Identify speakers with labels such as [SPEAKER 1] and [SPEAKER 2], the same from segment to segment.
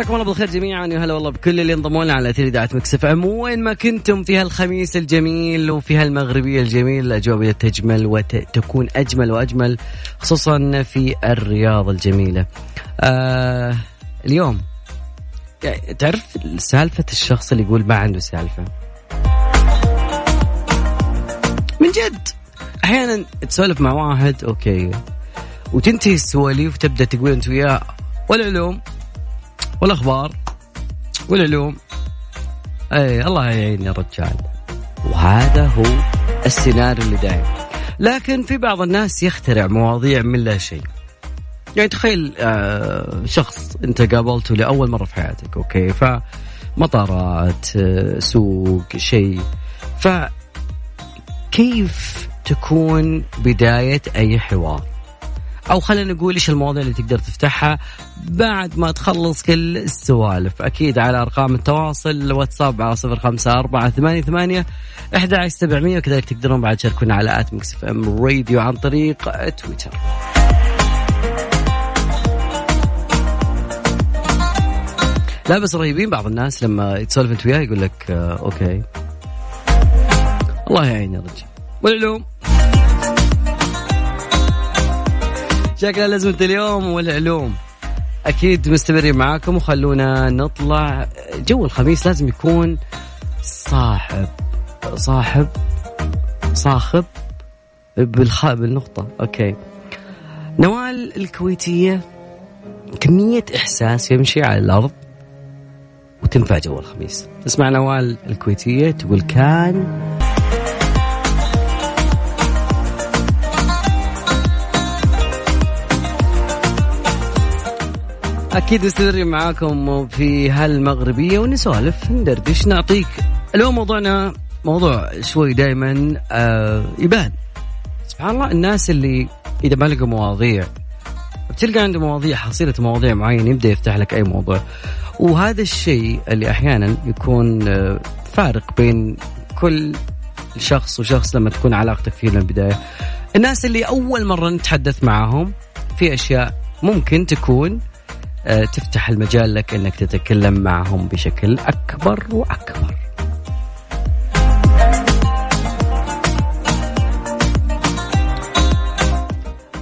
[SPEAKER 1] مساكم الله بالخير جميعا يا هلا والله بكل اللي انضموا لنا على أثير إذاعة Mix FM وين ما كنتم في هالخميس الجميل وفي هالمغربية الجميل الأجواء تجمل وتكون أجمل وأجمل خصوصا في الرياض الجميلة. آه اليوم يعني تعرف سالفة الشخص اللي يقول ما عنده سالفة. من جد أحيانا تسولف مع واحد okay وتنتهي السواليف وتبدأ تقول أنت وياه والعلوم والأخبار والعلوم. اي الله يعين يا رجال. وهذا هو السيناريو اللي دايم. لكن في بعض الناس يخترع مواضيع من لا شيء. يعني تخيل آه شخص انت قابلته لأول مرة في حياتك okay؟ فمطارات آه سوق شيء. ف كيف تكون بداية أي حوار؟ أو خلينا نقول إيش المواضيع اللي تقدر تفتحها بعد ما تخلص كل السوالف. أكيد على أرقام التواصل الواتساب على صفر خمسة أربعة ثمانية ثمانية أحد عشر سبعمية وكذلك تقدرون بعد تشاركونا على at Mix FM Radio عن طريق تويتر. لا بس رهيبين بعض الناس لما تسولف انت وياه يقول لك آه okay. الله يعين يا رجل. والعلوم. شكلها لازمة اليوم والعلوم. أكيد مستمرين معاكم وخلونا نطلع. جو الخميس لازم يكون صاحب صاحب صاخب بالخاء بالنقطة. أوكي. نوال الكويتية كمية إحساس يمشي على الأرض وتنفع جو الخميس. اسمع نوال الكويتية تقول كان أكيد مستمرين معاكم في هالمغربية ونسولف ندردش نعطيك. اليوم موضوعنا موضوع شوي دائما آه يبان. سبحان الله الناس اللي إذا ما لقوا مواضيع بتلقى عنده مواضيع حصيلة مواضيع معينة يبدأ يفتح لك أي موضوع. وهذا الشيء اللي أحيانا يكون آه فارق بين كل شخص وشخص لما تكون علاقتك فيه من البداية. الناس اللي أول مرة نتحدث معاهم في أشياء ممكن تكون تفتح المجال لك إنك تتكلم معهم بشكل أكبر وأكبر.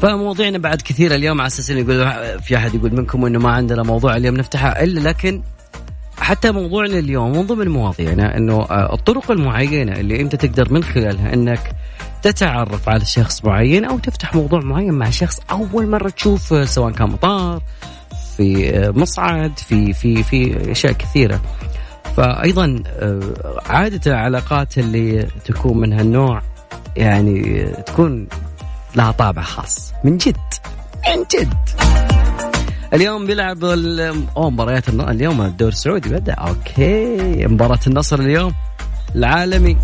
[SPEAKER 1] فمواضيعنا بعد كثيره اليوم على أساس إنه يقول في أحد يقول منكم إنه ما عندنا موضوع اليوم نفتحه إلا لكن حتى موضوعنا اليوم من ضمن مواضيعنا إنه آه، الطرق المعينة اللي أنت تقدر من خلالها إنك تتعرف على شخص معين أو تفتح موضوع معين مع شخص أول مرة تشوفه سواء كان مطار في مصعد في في في أشياء كثيرة. فايضا آه، عادة العلاقات اللي تكون من هالنوع يعني تكون لها طابع خاص. من جد. من جد. اليوم بيلعب اوه مباريات اليوم الدوري السعودي بدأ. أوكي. مباراة النصر اليوم العالمي.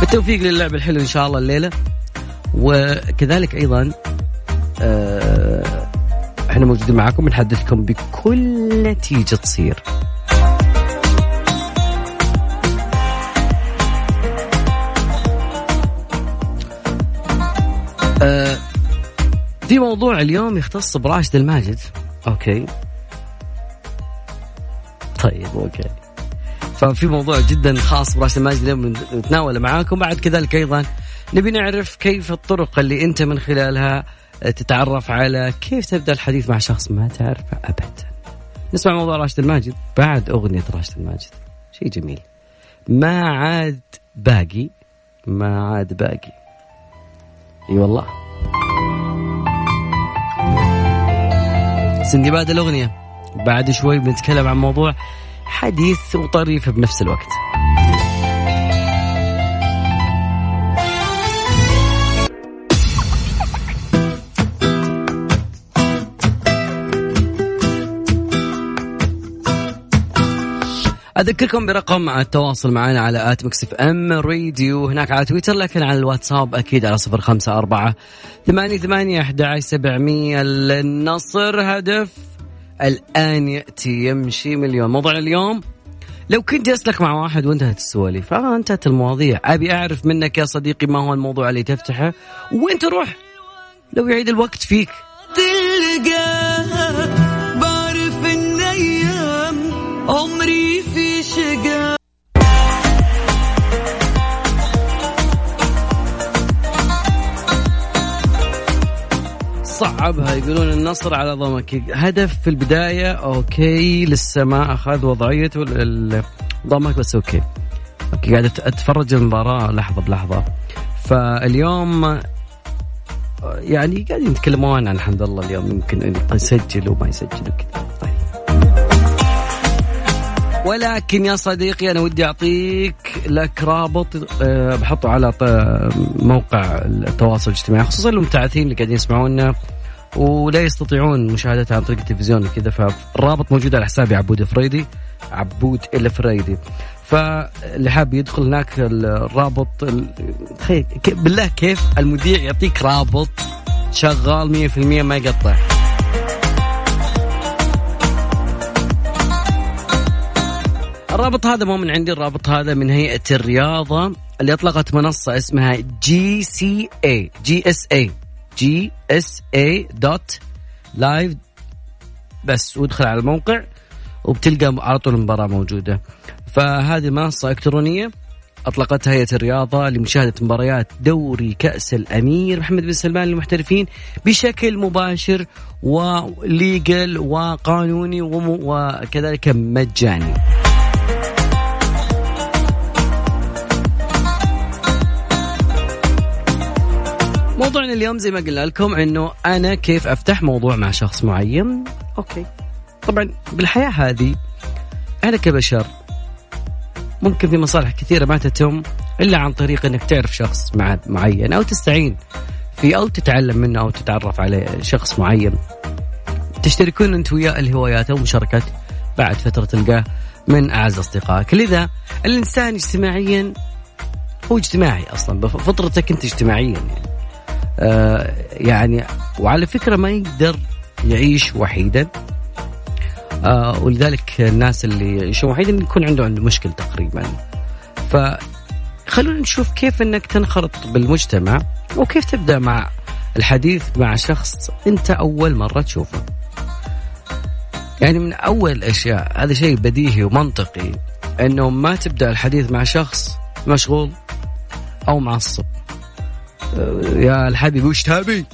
[SPEAKER 1] بالتوفيق للعب الحلو إن شاء الله الليلة. وكذلك أيضا آه إحنا موجودين معاكم بنحدثكم بكل نتيجة تصير. آه في موضوع اليوم يختص براشد الماجد. okay. طيب okay. ففي موضوع جدا خاص براشد الماجد اليوم نتناوله معاكم. بعد كذلك أيضا نبي نعرف كيف الطرق اللي أنت من خلالها تتعرف على كيف تبدأ الحديث مع شخص ما تعرفه ابدا. نسمع موضوع راشد الماجد بعد أغنية راشد الماجد. شيء جميل. ما عاد باقي ما عاد باقي. إي والله. سندباد الأغنية بعد شوي بنتكلم عن موضوع حديث وطريف بنفس الوقت. أذكركم برقم التواصل معنا على at Mix FM Radio. هناك على تويتر لكن على الواتساب أكيد على صفر خمسة أربعة ثمانية ثمانية أحد سبعمية. النصر هدف الآن يأتي يمشي مليون. موضوع اليوم لو كنت أسلك مع واحد وانتهت السواليف آه انتهت المواضيع. أبي أعرف منك يا صديقي ما هو الموضوع اللي تفتحه؟ وين تروح؟ لو يعيد الوقت فيك. تلقاها بعرف انه صعبها يقولون النصر على ضمك. هدف في البداية okay لسه ما أخذ وضعيته ضمك بس okay. okay قاعد أتفرج المباراة. لحظة بلحظة. فاليوم يعني قاعدين يتكلمون عن حمد الله اليوم يمكن يسجل وما يسجل وكذا. طيب. ولكن يا صديقي أنا ودي أعطيك لك رابط أه بحطه على موقع التواصل الاجتماعي خصوصا المبتعثين اللي قاعدين يسمعونا ولا يستطيعون مشاهدتها عن طريق التلفزيون كذا فالرابط موجود على حسابي عبود فريدي عبود الفريدي. فاللي حاب يدخل هناك الرابط بالله كيف المذيع يعطيك رابط شغال 100% ما يقطع. الرابط هذا مو من عندي الرابط هذا من هيئة الرياضة اللي أطلقت منصة اسمها جي سي اي جي اس اي جي اس اي دوت لايف بس وادخل على الموقع وبتلقى على طول المباراة موجودة. فهذه منصة إلكترونية أطلقتها هيئة الرياضة لمشاهدة مباريات دوري كأس الأمير محمد بن سلمان للمحترفين بشكل مباشر وليجل وقانوني وكذلك مجاني. موضوعنا اليوم زي ما قلنا لكم إنه أنا كيف أفتح موضوع مع شخص معين. أوكي. طبعا بالحياة هذه إحنا كبشر ممكن في مصالح كثيرة ما تتم إلا عن طريق إنك تعرف شخص معين أو تستعين في أو تتعلم منه أو تتعرف على شخص معين. تشتركون أنت وياه الهوايات أو مشاركات بعد فترة تلقاه من أعز أصدقائك. لذا الإنسان اجتماعيا هو اجتماعي أصلا بفطرتك أنت اجتماعيا يعني. آه يعني وعلى فكرة ما يقدر يعيش وحيدا. آه ولذلك الناس اللي يعيشون وحيدا يكون عنده عنده مشكل تقريبا. فخلونا نشوف كيف إنك تنخرط بالمجتمع وكيف تبدأ مع الحديث مع شخص أنت أول مرة تشوفه. يعني من أول الاشياء هذا شيء بديهي ومنطقي إنه ما تبدأ الحديث مع شخص مشغول أو معصب. يا الحبيب وش تبي؟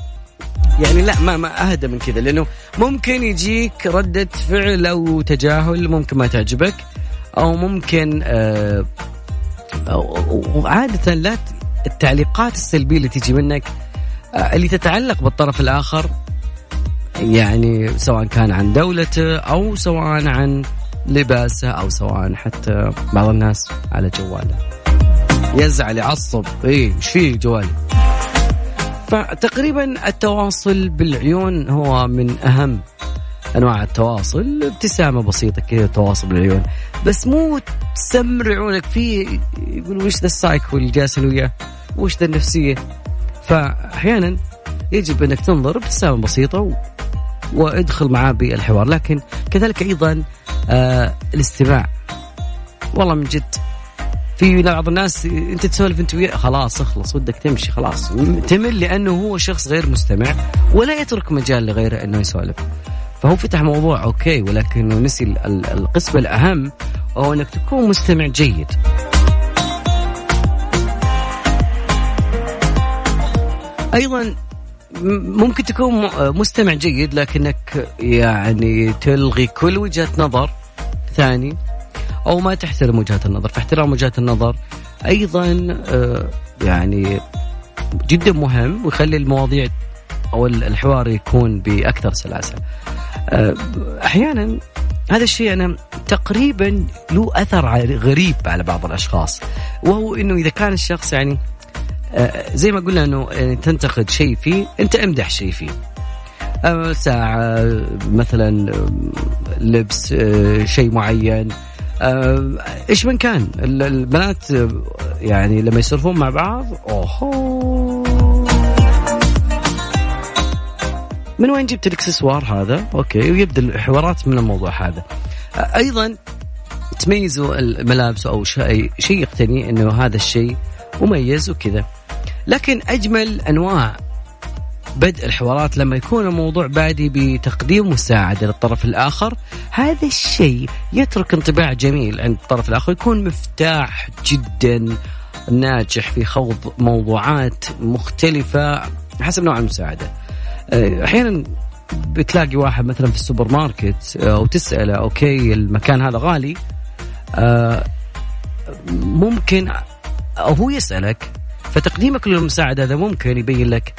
[SPEAKER 1] يعني لا ما ما أهدى من كذا لأنه ممكن يجيك ردة فعل أو تجاهل ممكن ما تعجبك أو ممكن آه وعاده لا التعليقات السلبية اللي تجي منك آه اللي تتعلق بالطرف الآخر يعني سواء كان عن دولته أو سواء عن لباسه أو سواء حتى بعض الناس على جواله. يزعل يعصب. إيه إيش فيه جوالي؟ فتقريبا التواصل بالعيون هو من أهم أنواع التواصل. ابتسامة بسيطة كذا تواصل بالعيون. بس مو تسمر عيونك فيه يقول وش ذا السايكو اللي جالس وياه؟ وش ذا النفسية؟ فاحيانا يجب أنك تنظر ابتسامة بسيطة و... وادخل معاه بالحوار. لكن كذلك أيضا آه الاستماع. والله من جد في بعض الناس انت تسولف انت وياه خلاص اخلص ودك تمشي خلاص. تمل لأنه هو شخص غير مستمع ولا يترك مجال لغيره إنه يسولف. فهو فتح موضوع أوكي ولكنه نسي القسم الأهم وهو إنك تكون مستمع جيد. أيضا ممكن تكون مستمع جيد لكنك يعني تلغي كل وجهة نظر. ثاني أو ما تحترم وجهات النظر. فاحترام وجهات النظر أيضا آه، يعني جدا مهم ويخلي المواضيع أو الحوار يكون بأكثر سلاسة. آه، أحيانا هذا الشيء أنا تقريبا له أثر غريب على بعض الأشخاص وهو إنه إذا كان الشخص يعني آه، زي ما قلنا إنه يعني تنتقد شيء فيه أنت أمدح شيء فيه. ساعة مثلا لبس شيء معين. إيش من كان البنات يعني لما يسولفون مع بعض اوه من وين جبت الإكسسوار هذا؟ أوكي ويبدا الحوارات من الموضوع هذا. آه، أيضا تميزوا الملابس أو شيء شيء يقتني إنه هذا الشيء مميز وكذا. لكن أجمل أنواع بدء الحوارات لما يكون الموضوع بادي بتقديم مساعدة للطرف الآخر هذا الشيء يترك انطباع جميل عند الطرف الآخر يكون مفتاح جدا ناجح في خوض موضوعات مختلفة حسب نوع المساعدة. أحيانا بتلاقي واحد مثلا في السوبر ماركت وتساله okay المكان هذا غالي. ممكن أو هو يسألك فتقديمك للمساعدة هذا ممكن يبين لك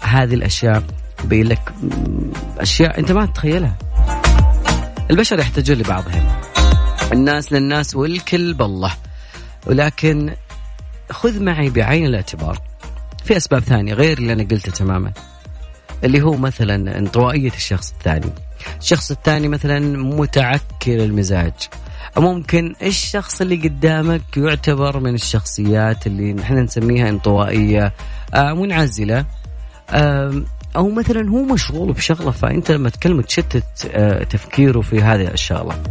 [SPEAKER 1] هذه الأشياء يبين لك أشياء أنت ما تتخيلها. البشر يحتاجون لبعضهم. الناس للناس والكل بالله. ولكن خذ معي بعين الاعتبار. في أسباب ثانية غير اللي أنا قلته تماما. اللي هو مثلا انطوائية الشخص الثاني. الشخص الثاني مثلا متعكر المزاج. ممكن الشخص اللي قدامك يعتبر من الشخصيات اللي نحن نسميها انطوائية آه منعزلة آه أو مثلا هو مشغول بشغلة فأنت لما تكلمه تشتت آه تفكيره في هذه الشغلة.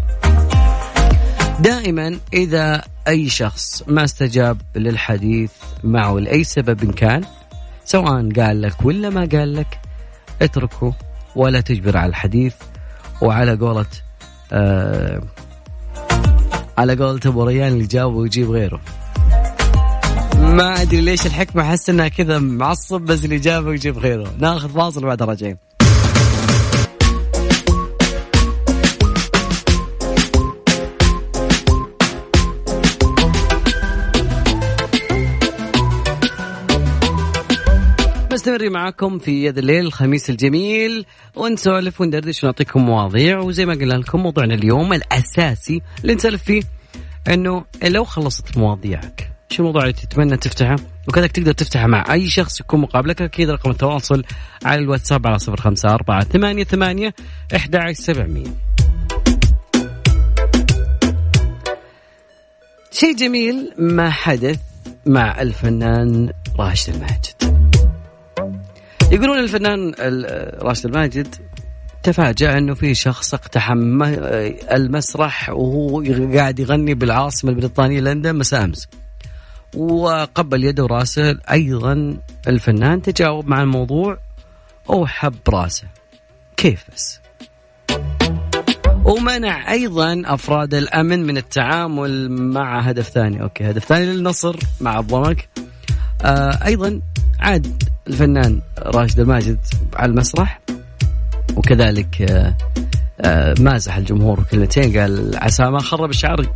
[SPEAKER 1] دائما إذا أي شخص ما استجاب للحديث معه لأي سبب كان سواء قال لك ولا ما قال لك اتركه ولا تجبر على الحديث وعلى قولة آه على قولة أبو ريان اللي جاوب ويجيب غيره. ما أدري ليش الحكمة أحس إنها كذا معصب بس اللي جابه ويجيب غيره. ناخذ فاصل بعد راجعين. مستمرين معاكم في يد الليل الخميس الجميل ونسولف وندردش ونعطيكم مواضيع وزي ما قلنا لكم موضوعنا اليوم الأساسي اللي نسولف فيه إنه لو خلصت مواضيعك شو الموضوع اللي تتمنى تفتحه؟ وكذلك تقدر تفتحه مع أي شخص يكون مقابلك أكيد رقم التواصل على الواتساب على صفر خمسة أربعة ثمانية ثمانية إحدى عشر سبعمية. شيء جميل ما حدث مع الفنان راشد الماجد. يقولون الفنان راشد الماجد تفاجأ أنه في شخص اقتحم المسرح وهو قاعد يغني بالعاصمة البريطانية لندن مساء آمس. وقبل يده وراسه أيضا الفنان تجاوب مع الموضوع وحب راسه. كيف بس؟ ومنع أيضا أفراد الأمن من التعامل مع هدف ثاني، أوكي هدف ثاني للنصر مع الضمك. آه أيضا عاد الفنان راشد الماجد على المسرح وكذلك آه آه مازح الجمهور كلمتين قال عسى ما خرب شعري.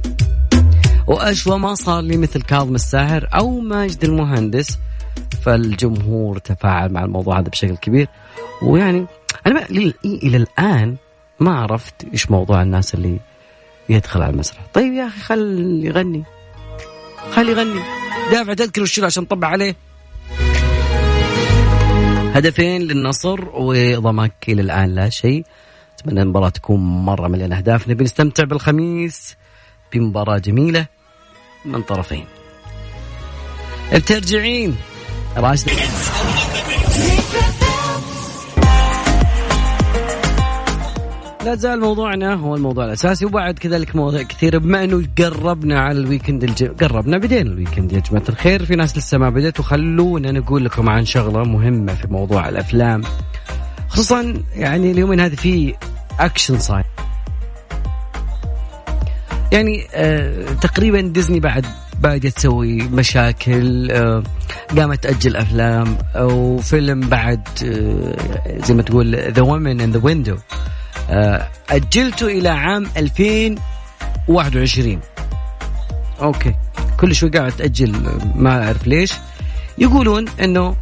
[SPEAKER 1] واشوى ما صار لي مثل كاظم الساهر أو ماجد المهندس فالجمهور تفاعل مع الموضوع هذا بشكل كبير. ويعني أنا إلى الآن ما عرفت إيش موضوع الناس اللي يدخل على المسرح. طيب يا أخي خل يغني. خلي يغني. دافع تذكر وشيله عشان طبع عليه. هدفين للنصر وضمك إلى الآن لا شيء. أتمنى المباراة تكون مرة مليانة أهداف. نبي نستمتع بالخميس بمباراة جميلة من طرفين. بترجعين راشد. لا زال موضوعنا هو الموضوع الأساسي وبعد كذلك مواضيع كثيرة. بما إنه قربنا على ال weekend الج... قربنا بدينا ال weekend يا جماعة الخير. في ناس لسه ما بدأت وخلونا نقول لكم عن شغلة مهمة في موضوع الأفلام. خصوصا يعني اليومين هذه في أكشن صاير. يعني آه تقريبا ديزني بعد بدأت تسوي مشاكل آه قامت تأجل أفلام وفيلم بعد آه زي ما تقول The Woman in the Window أجلته إلى عام 2021 أوكي. كل شوي قاعد تأجل ما أعرف ليش. يقولون أنه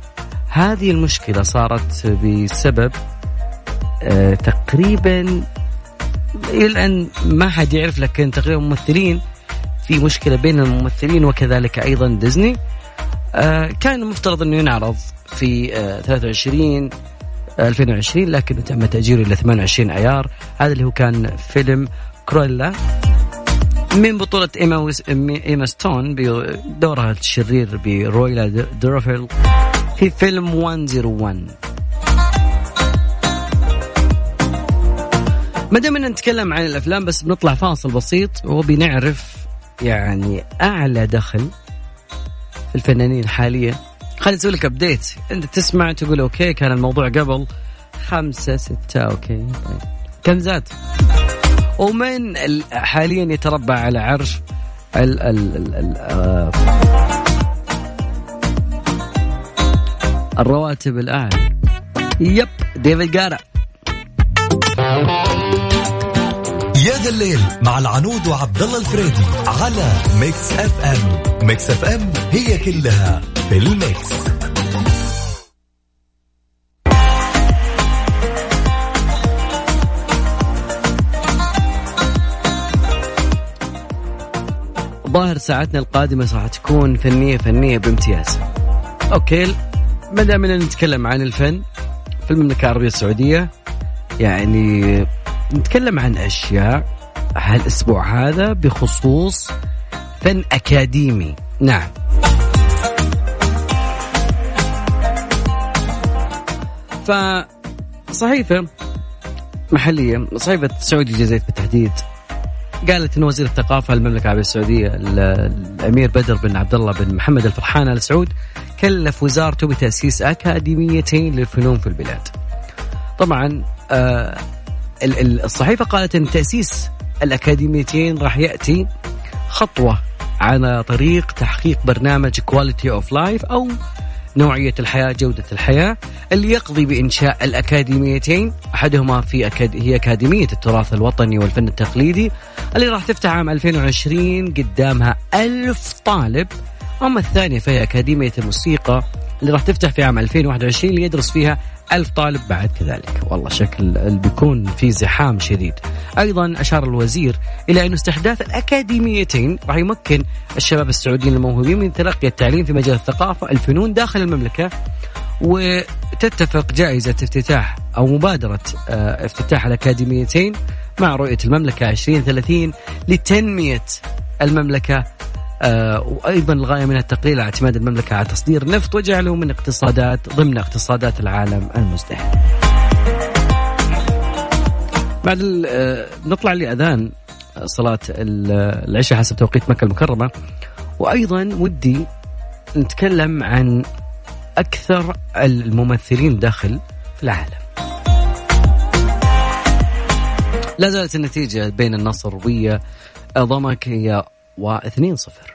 [SPEAKER 1] هذه المشكلة صارت بسبب آه تقريبا الآن ما حد يعرف لكن تقريبا ممثلين في مشكلة بين الممثلين وكذلك أيضا ديزني. آه كان المفترض أنه ينعرض في آه 23 2020 لكن تم تأجيله إلى 28 أيار هذا اللي هو كان فيلم كرويلا من بطولة إيما, ويس... إيما ستون بدورها الشرير كرويلا دي فيل في فيلم 101 ما دام نتكلم عن الأفلام بس بنطلع فاصل بسيط وبنعرف يعني أعلى دخل الفنانين حاليا. خليني أسوي لك update انت تسمع تقول okay كان الموضوع قبل خمسة ستة okay. كم زاد؟ ومن حاليا يتربع على عرش ال ال ال ال آه الرواتب الأعلى. yep ديفيد جارا
[SPEAKER 2] يا ذا الليل مع العنود وعبد الله الفريدي على Mix FM. Mix FM هي كلها. في ال mix
[SPEAKER 1] ظاهر ساعتنا القادمة راح تكون فنية فنية بامتياز. okay ما دامنا نتكلم عن الفن في المملكة العربية السعودية يعني نتكلم عن أشياء هالأسبوع هذا بخصوص فن أكاديمي. نعم. فصحيفة محلية صحيفة سعودي الجزائر بالتحديد قالت إن وزير الثقافة المملكة العربية السعودية الأمير بدر بن عبد الله بن محمد الفرحان آل سعود كلف وزارته بتأسيس أكاديميتين للفنون في البلاد. طبعا آه الصحيفة قالت إن تأسيس الأكاديميتين راح يأتي خطوة على طريق تحقيق برنامج Quality of Life أو نوعية الحياة جودة الحياة اللي يقضي بإنشاء الأكاديميتين. أحدهما في أكاد... هي أكاديمية التراث الوطني والفن التقليدي اللي راح تفتح عام 2020 قدامها ألف طالب أما الثانية فهي أكاديمية الموسيقى اللي راح تفتح في عام 2021 ليدرس فيها ألف طالب بعد كذلك. والله شكل بيكون في زحام شديد. أيضا أشار الوزير إلى أن استحداث الأكاديميتين راح يمكن الشباب السعوديين الموهوبين من تلقي التعليم في مجال الثقافة الفنون داخل المملكة وتتفق جائزة افتتاح أو مبادرة آه، افتتاح الأكاديميتين مع رؤية المملكة 2030 لتنمية المملكة آه، وأيضا الغاية منها تقليل اعتماد المملكة على تصدير نفط وجعله من اقتصادات ضمن اقتصادات العالم المزدهر. بعد آه، نطلع لأذان آه، صلاة العشاء حسب توقيت مكة المكرمة وأيضا ودي نتكلم عن أكثر الممثلين دخل في العالم. لا زالت النتيجة بين النصر وضمك هي و2-0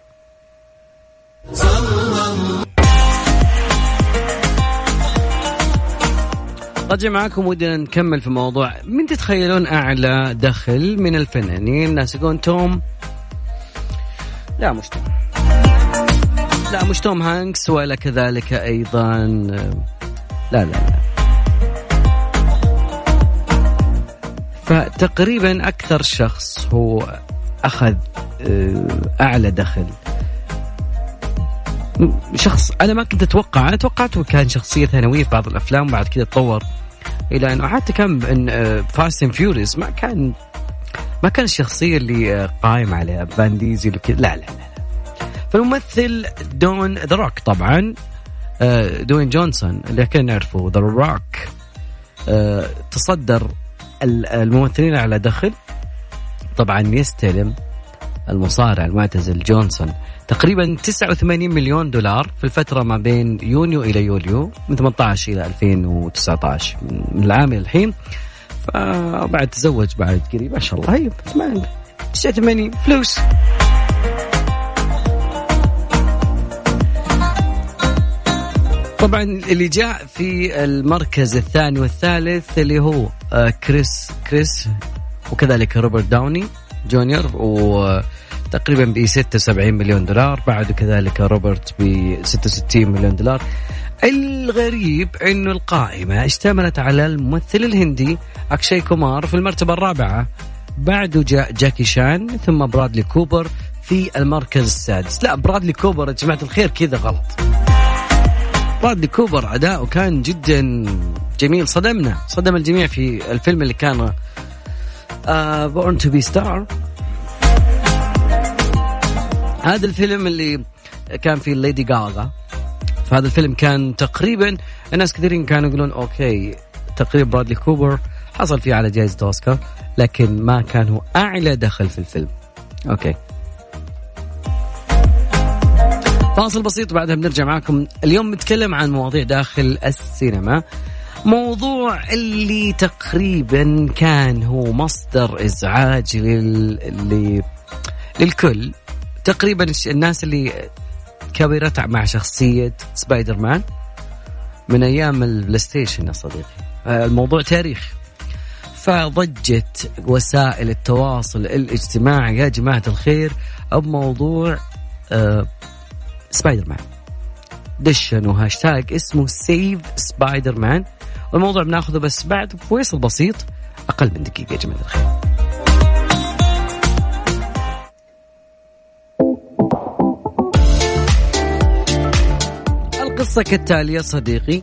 [SPEAKER 1] رجع معاكم ودنا نكمل في موضوع من تتخيلون أعلى دخل من الفنانين؟ الناس يقولون توم. لا مش توم. لا مش توم هانكس ولا كذلك أيضا. لا لا لا. فتقريبا أكثر شخص هو أخذ آه، أعلى دخل شخص أنا ما كنت أتوقع أنا توقعته كان شخصية ثانوية في بعض الأفلام وبعد كذا تطور إلى أنه حتى كان in Fast and Furious ما كان ما كان الشخصية اللي آه، قايم عليها فان ديزل وكذا. لا لا لا فالممثل دون The Rock طبعا آه، دوين جونسون اللي كنا نعرفه. The Rock تصدر الممثلين على دخل. طبعا يستلم المصارع المعتزل جونسون. تقريبا 89 مليون دولار في الفترة ما بين يونيو إلى يوليو من 18 إلى 2019 من العام إلى الحين. فبعد تزوج بعد قريب ما شاء الله. هي 89 فلوس. طبعا اللي جاء في المركز الثاني والثالث اللي هو آه، كريس كريس وكذلك روبرت داوني جونيور وتقريبا ب 76 مليون دولار بعده كذلك روبرت ب 66 مليون دولار. الغريب إنه القائمة اشتملت على الممثل الهندي اكشي كومار في المرتبة الرابعة. بعده جاء جاكي شان ثم برادلي كوبر في المركز السادس. لا برادلي كوبر يا جماعة الخير كذا غلط. برادلي كوبر أداؤه كان جدا جميل صدمنا صدم الجميع في الفيلم اللي كان Born to Be Star هذا الفيلم اللي كان فيه ليدي جاغا فهذا الفيلم كان تقريبا الناس كثيرين كانوا يقولون okay تقريبا برادلي كوبر حصل فيه على جائزة أوسكار لكن ما كان هو أعلى دخل في الفيلم. okay. فاصل بسيط بعدها بنرجع معكم اليوم بنتكلم عن مواضيع داخل السينما. موضوع اللي تقريبا كان هو مصدر إزعاج لل... للكل. تقريبا الناس اللي كبرت مع شخصية سبايدر مان من أيام ال PlayStation يا صديقي. آه، الموضوع تاريخ. فضجت وسائل التواصل الاجتماعي يا جماعة الخير بموضوع آه سبايدر مان دشنوا هاشتاج اسمه Save Spider-Man والموضوع بناخذه بس بعد فويصل بسيط أقل من دقيقة يا جماعة الخير. القصة كالتالي يا صديقي.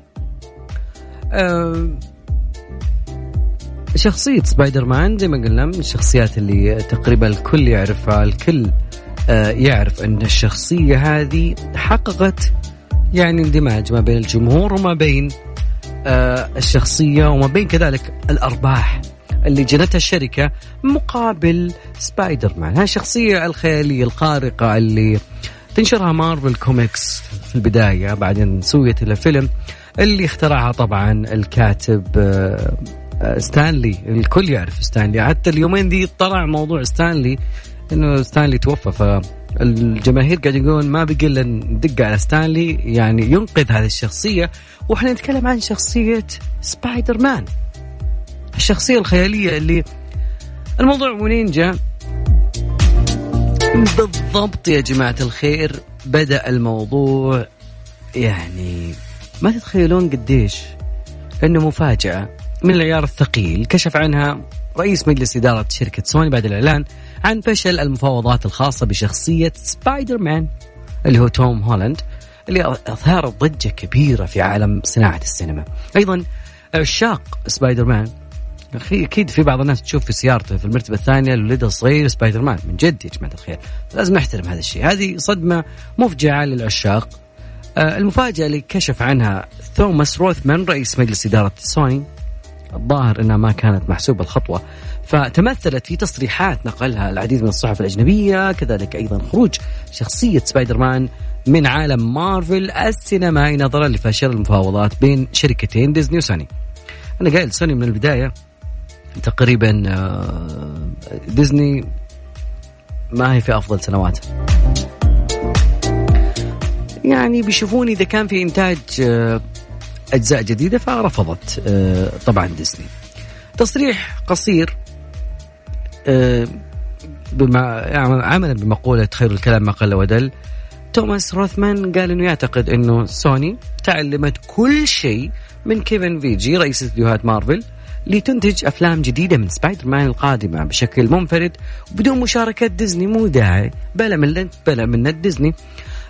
[SPEAKER 1] شخصية سبايدر مان زي ما قلنا من الشخصيات اللي تقريبا الكل يعرفها الكل أه يعرف أن الشخصية هذه حققت يعني اندماج ما بين الجمهور وما بين أه الشخصية وما بين كذلك الأرباح اللي جنتها الشركة مقابل سبايدر مان هاي الشخصية الخيالية الخارقة اللي تنشرها Marvel Comics في البداية بعدين سويت له فيلم اللي اخترعها طبعا الكاتب آه، آه، ستانلي الكل يعرف ستانلي. حتى اليومين دي طلع موضوع ستانلي إنه ستانلي توفى فالجماهير قاعد يقولون ما بقي إلا ندق على ستانلي يعني ينقذ هذه الشخصية. وإحنا نتكلم عن شخصية سبايدر مان الشخصية الخيالية اللي الموضوع منين جاء؟ بالضبط يا جماعة الخير بدأ الموضوع؟ يعني ما تتخيلون قديش إنه مفاجأة. من العيار الثقيل كشف عنها رئيس مجلس إدارة شركة سوني بعد الإعلان عن فشل المفاوضات الخاصة بشخصية سبايدر مان اللي هو توم هولاند اللي أثارت ضجة كبيرة في عالم صناعة السينما. أيضا عشاق سبايدر مان أخي أكيد في بعض الناس تشوف في سيارته في المرتبة الثانية الولد الصغير سبايدر مان. من جد يا جماعة الخير. لازم نحترم هذا الشيء. هذه صدمة مفجعة للعشاق. آه المفاجأة اللي كشف عنها توماس روثمان رئيس مجلس إدارة سوني. الظاهر إنها ما كانت محسوبة الخطوة. فتمثلت في تصريحات نقلها العديد من الصحف الأجنبية كذلك أيضا خروج شخصية سبايدر مان من عالم مارفل السينمائي نظرا لفشل المفاوضات بين شركتين ديزني وسوني. أنا قايل سوني من البداية. تقريبا آه، ديزني ما هي في أفضل سنواتها يعني بيشوفون إذا كان في إنتاج آه، أجزاء جديدة فرفضت آه، طبعا ديزني. تصريح قصير بما عملا بمقولة خير الكلام ما قل ودل. توماس روثمان قال إنه يعتقد إنه سوني تعلمت كل شيء من كيفن فيجي رئيس استديوهات مارفل لتنتج أفلام جديدة من سبايدر مان القادمة بشكل منفرد وبدون مشاركة ديزني مو داعي. بلا من بلا من ديزني.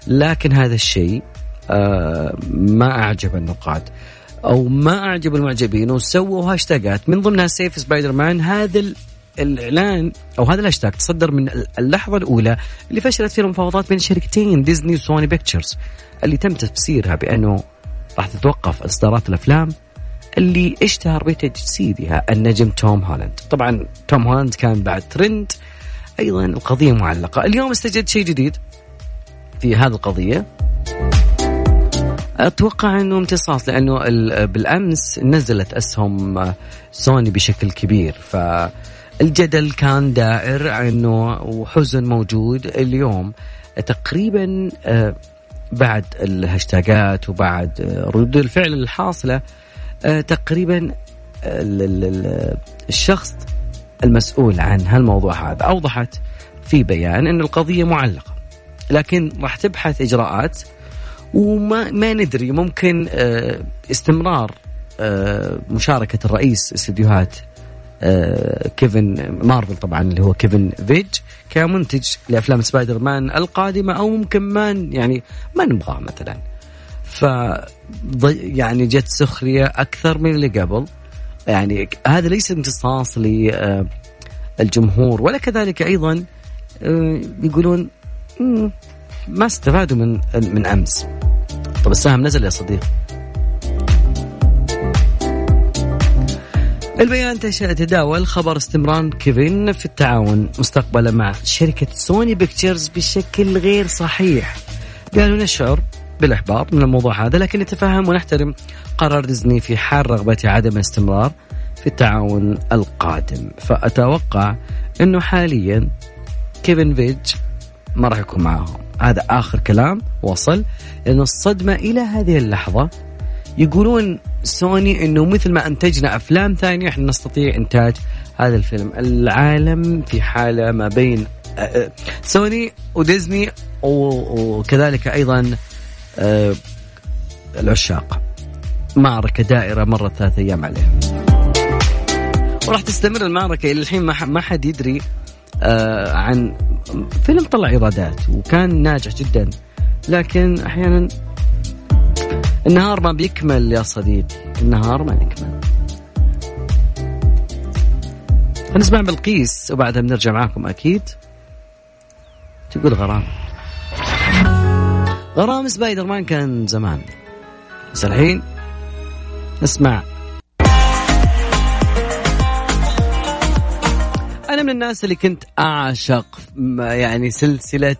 [SPEAKER 1] لكن هذا الشيء آه ما أعجب النقاد. أو ما أعجب المعجبين وسووا هاشتاجات. من ضمنها Save Spider-Man هذا الإعلان أو هذا الهاشتاج تصدر من اللحظة الأولى اللي فشلت فيها المفاوضات بين شركتين ديزني وسوني بيكتشرز. اللي تم تفسيرها بأنه راح تتوقف إصدارات الأفلام اللي اشتهر بتجسيدها النجم توم هولاند. طبعا توم هولاند كان بعد ترند أيضا القضية معلقة. اليوم استجد شيء جديد في هذه القضية. أتوقع إنه امتصاص لأنه بالأمس نزلت أسهم سوني بشكل كبير. فالجدل كان دائر إنه وحزن موجود اليوم. تقريبا آه، بعد الهاشتاجات وبعد ردود الفعل الحاصلة آه، تقريبا الشخص المسؤول عن هالموضوع هذا. أوضحت في بيان إن القضية معلقة لكن راح تبحث إجراءات وما ما ندري. ممكن آه، استمرار آه، مشاركة الرئيس استديوهات كيفن مارفل طبعا اللي هو كيفن فيجي كمنتج لأفلام سبايدر مان القادمة أو ممكن ما يعني ما نبغاه مثلا. ف يعني جت سخرية أكثر من اللي قبل. يعني هذا ليس امتصاص للجمهور ولا كذلك أيضا آه، يقولون ما استفادوا من من أمس. طب السهم نزل يا صديقي البيان تداول خبر استمرار كيفن في التعاون مستقبلا مع شركة سوني بيكتشرز بشكل غير صحيح. قالوا نشعر بالإحباط من الموضوع هذا لكن نتفهم ونحترم قرار ديزني في حال رغبة عدم الاستمرار في التعاون القادم. فأتوقع أنه حاليا كيفن فيج ما راح يكون معاهم. هذا آخر كلام وصل لأن الصدمة إلى هذه اللحظة يقولون سوني إنه مثل ما أنتجنا أفلام ثانية إحنا نستطيع إنتاج هذا الفيلم. العالم في حالة ما بين آه، آه، سوني وديزني وكذلك أيضا العشاق. معركة دائرة مرت ثلاث أيام عليه. وراح تستمر المعركة إلى الحين ما حد يدري عن فيلم طلع إيرادات وكان ناجح جدا. لكن أحيانا النهار ما بيكمل يا صديقي النهار ما يكمل نسمع بلقيس وبعدها بنرجع معاكم أكيد. تقول غرام. غرام سبايدر مان كان زمان. بس الحين نسمع. أنا من الناس اللي كنت أعشق يعني سلسلة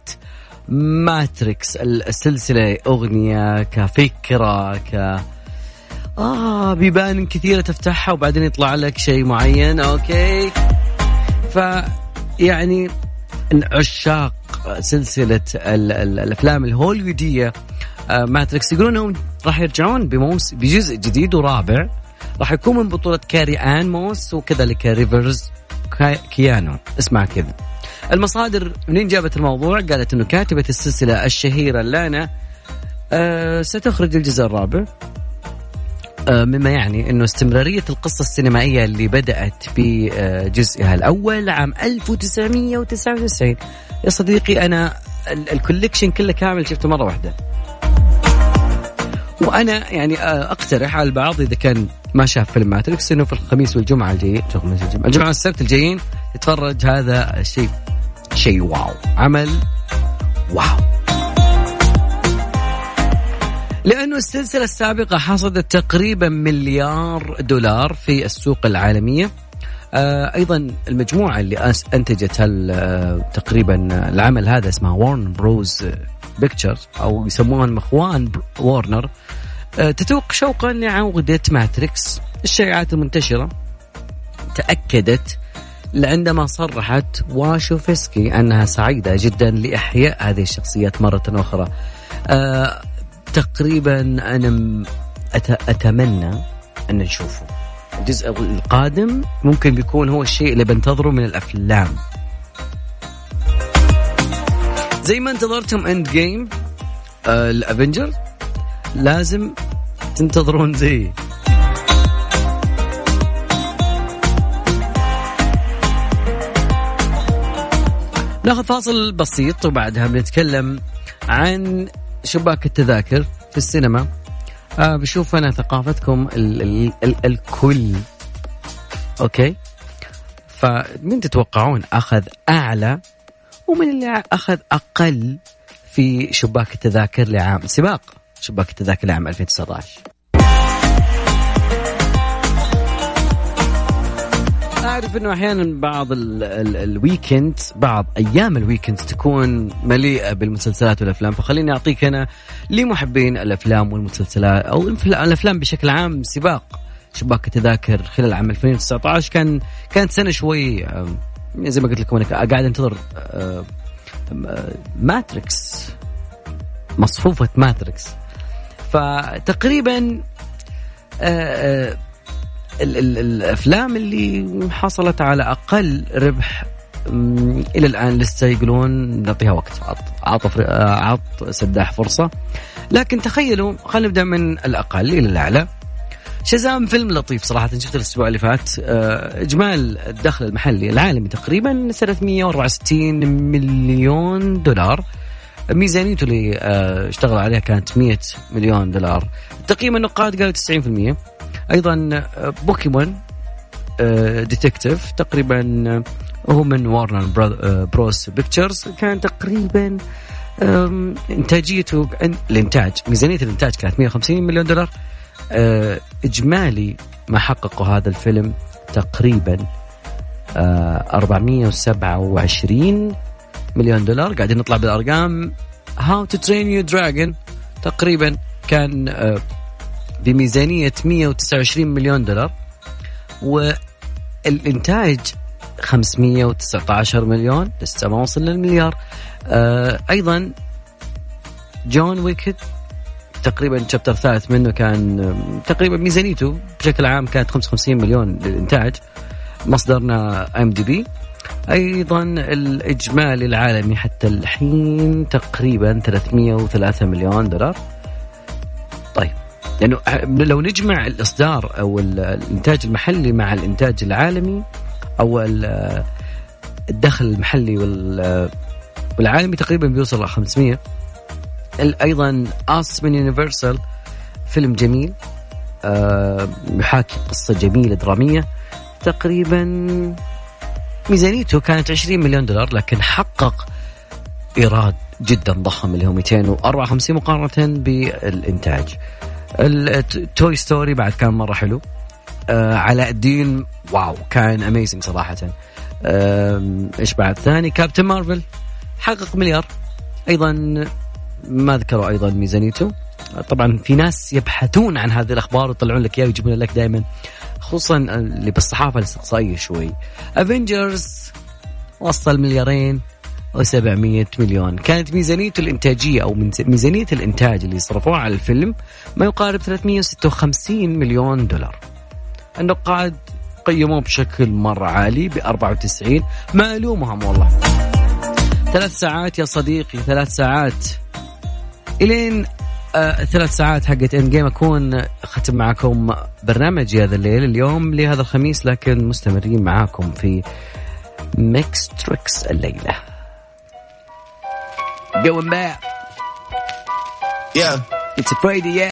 [SPEAKER 1] ماتريكس السلسلة غنية كفكرة ك آه بيبان كثيرة تفتحها وبعدين يطلع لك شيء معين أوكي. ف يعني عشاق سلسلة ال ال الأفلام الهوليوديه آه ماتريكس يقولون إنهم راح يرجعون بموس بجزء جديد ورابع. راح يكون من بطولة كاري آن موس وكذلك ريفز كيانو. اسمع كذا. المصادر منين جابت الموضوع؟ قالت إنه كاتبة السلسلة الشهيرة لانا آه ستخرج الجزء الرابع. مما يعني أنه استمرارية القصة السينمائية اللي بدأت بجزئها الأول عام 1999 يا صديقي أنا ال collection كله كامل شفته مرة واحدة. وأنا يعني آه، أقترح على البعض إذا كان ما شاف فيلم ماتريكس إنه في الخميس والجمعة الجايين الجمعة والسبت الجايين يتفرج هذا الشيء. شيء wow. عمل wow. لأنه السلسلة السابقة حصدت تقريبا مليار دولار في السوق العالمية. آه أيضا المجموعة اللي أنتجت آه، تقريبا العمل هذا اسمها وارنر بروز بيكتشرز أو يسموها اخوان وارنر آه تتوق شوقا لعودة ماتريكس الشائعات المنتشرة تأكدت عندما صرحت واتشوسكي أنها سعيدة جدا لإحياء هذه الشخصيات مرة أخرى. تقريبا أنا أتمنى أن نشوفه. الجزء القادم ممكن بيكون هو الشيء اللي بنتظره من الأفلام. زي ما انتظرتم Endgame ال Avengers لازم تنتظرون زي. ناخذ فاصل بسيط وبعدها بنتكلم عن شباك التذاكر في السينما. آه بشوف أنا ثقافتكم ال ال ال الكل. أوكي؟ فمن تتوقعون أخذ أعلى ومن اللي أخذ أقل في شباك التذاكر لعام سباق شباك التذاكر لعام 2019 اعرف إنه أحيانا بعض ال weekend بعض أيام ال weekend تكون مليئة بالمسلسلات والأفلام. فخليني أعطيك أنا لمحبين الأفلام والمسلسلات أو الأفلام بشكل عام سباق. شباك التذاكر خلال عام 2019 كان كانت سنة شوي زي ما قلت لكم أنا قاعد أنتظر ماتريكس. مصفوفة ماتريكس. فتقريبا ال ال الأفلام اللي حصلت على أقل ربح إلى الآن لسه يقولون نعطيها وقت عطف عط سداح فرصة. لكن تخيلوا خلينا نبدأ من الأقل إلى الأعلى. شزام فيلم لطيف صراحة شفته الأسبوع اللي فات. آه، إجمال الدخل المحلي العالمي تقريبا 364 مليون دولار. ميزانيته اللي آه، اشتغل عليها كانت 100 مليون دولار. تقييم النقاد قالوا 90% أيضا بوكيمون Detective تقريبا هو من وارنر بروس بيكتشرز كان تقريبا إنتاجيته الإنتاج ميزانية الإنتاج كانت 150 مليون دولار. آه، إجمالي ما حققه هذا الفيلم تقريبا 427 آه، مليون دولار. قاعدين نطلع بالأرقام. How to Train Your Dragon تقريبا كان آه، بميزانية 129 مليون دولار والإنتاج 519 مليون لسه ما وصل للمليار آه أيضا جون ويك تقريبا ال chapter الثالث منه كان تقريبا ميزانيته بشكل عام كانت 55 مليون للإنتاج مصدرنا IMDb أيضا الإجمالي العالمي حتى الحين تقريبا 303 مليون دولار. طيب لأنه لو نجمع الإصدار أو الإنتاج المحلي مع الإنتاج العالمي أو الدخل المحلي والعالمي تقريبا بيوصل ل 500 أيضا آس من يونيفرسال فيلم جميل آه، يحاكي قصة جميلة درامية تقريبا ميزانيته كانت 20 مليون دولار لكن حقق إيراد جدا ضخم اللي هو 254 مقارنة بالإنتاج. ال Toy Story بعد كان مرة حلو. آه علاء الدين واو كان amazing صراحة. إيش بعد؟ ثاني كابتن مارفل حقق مليار. أيضا ما ذكروا أيضا ميزانيته. طبعا في ناس يبحثون عن هذه الأخبار ويطلعون لك إياها ويجيبون لك دائما خصوصا اللي بالصحافة الاستقصائية شوي. Avengers وصل مليارين. و700 مليون. كانت ميزانيته الإنتاجية أو ميزانية الإنتاج اللي صرفوها على الفيلم ما يقارب 356 مليون دولار. النقاد قيموه بشكل مرة عالي ب 94 ما ألومهم والله. ثلاث ساعات يا صديقي ثلاث ساعات. إلين آه ثلاث ساعات حقت Endgame أكون ختم معكم برنامج هذا الليل اليوم لهذا الخميس لكن مستمرين معاكم في Mix Tricks الليلة. Going back. Yeah. It's a Friday, yeah.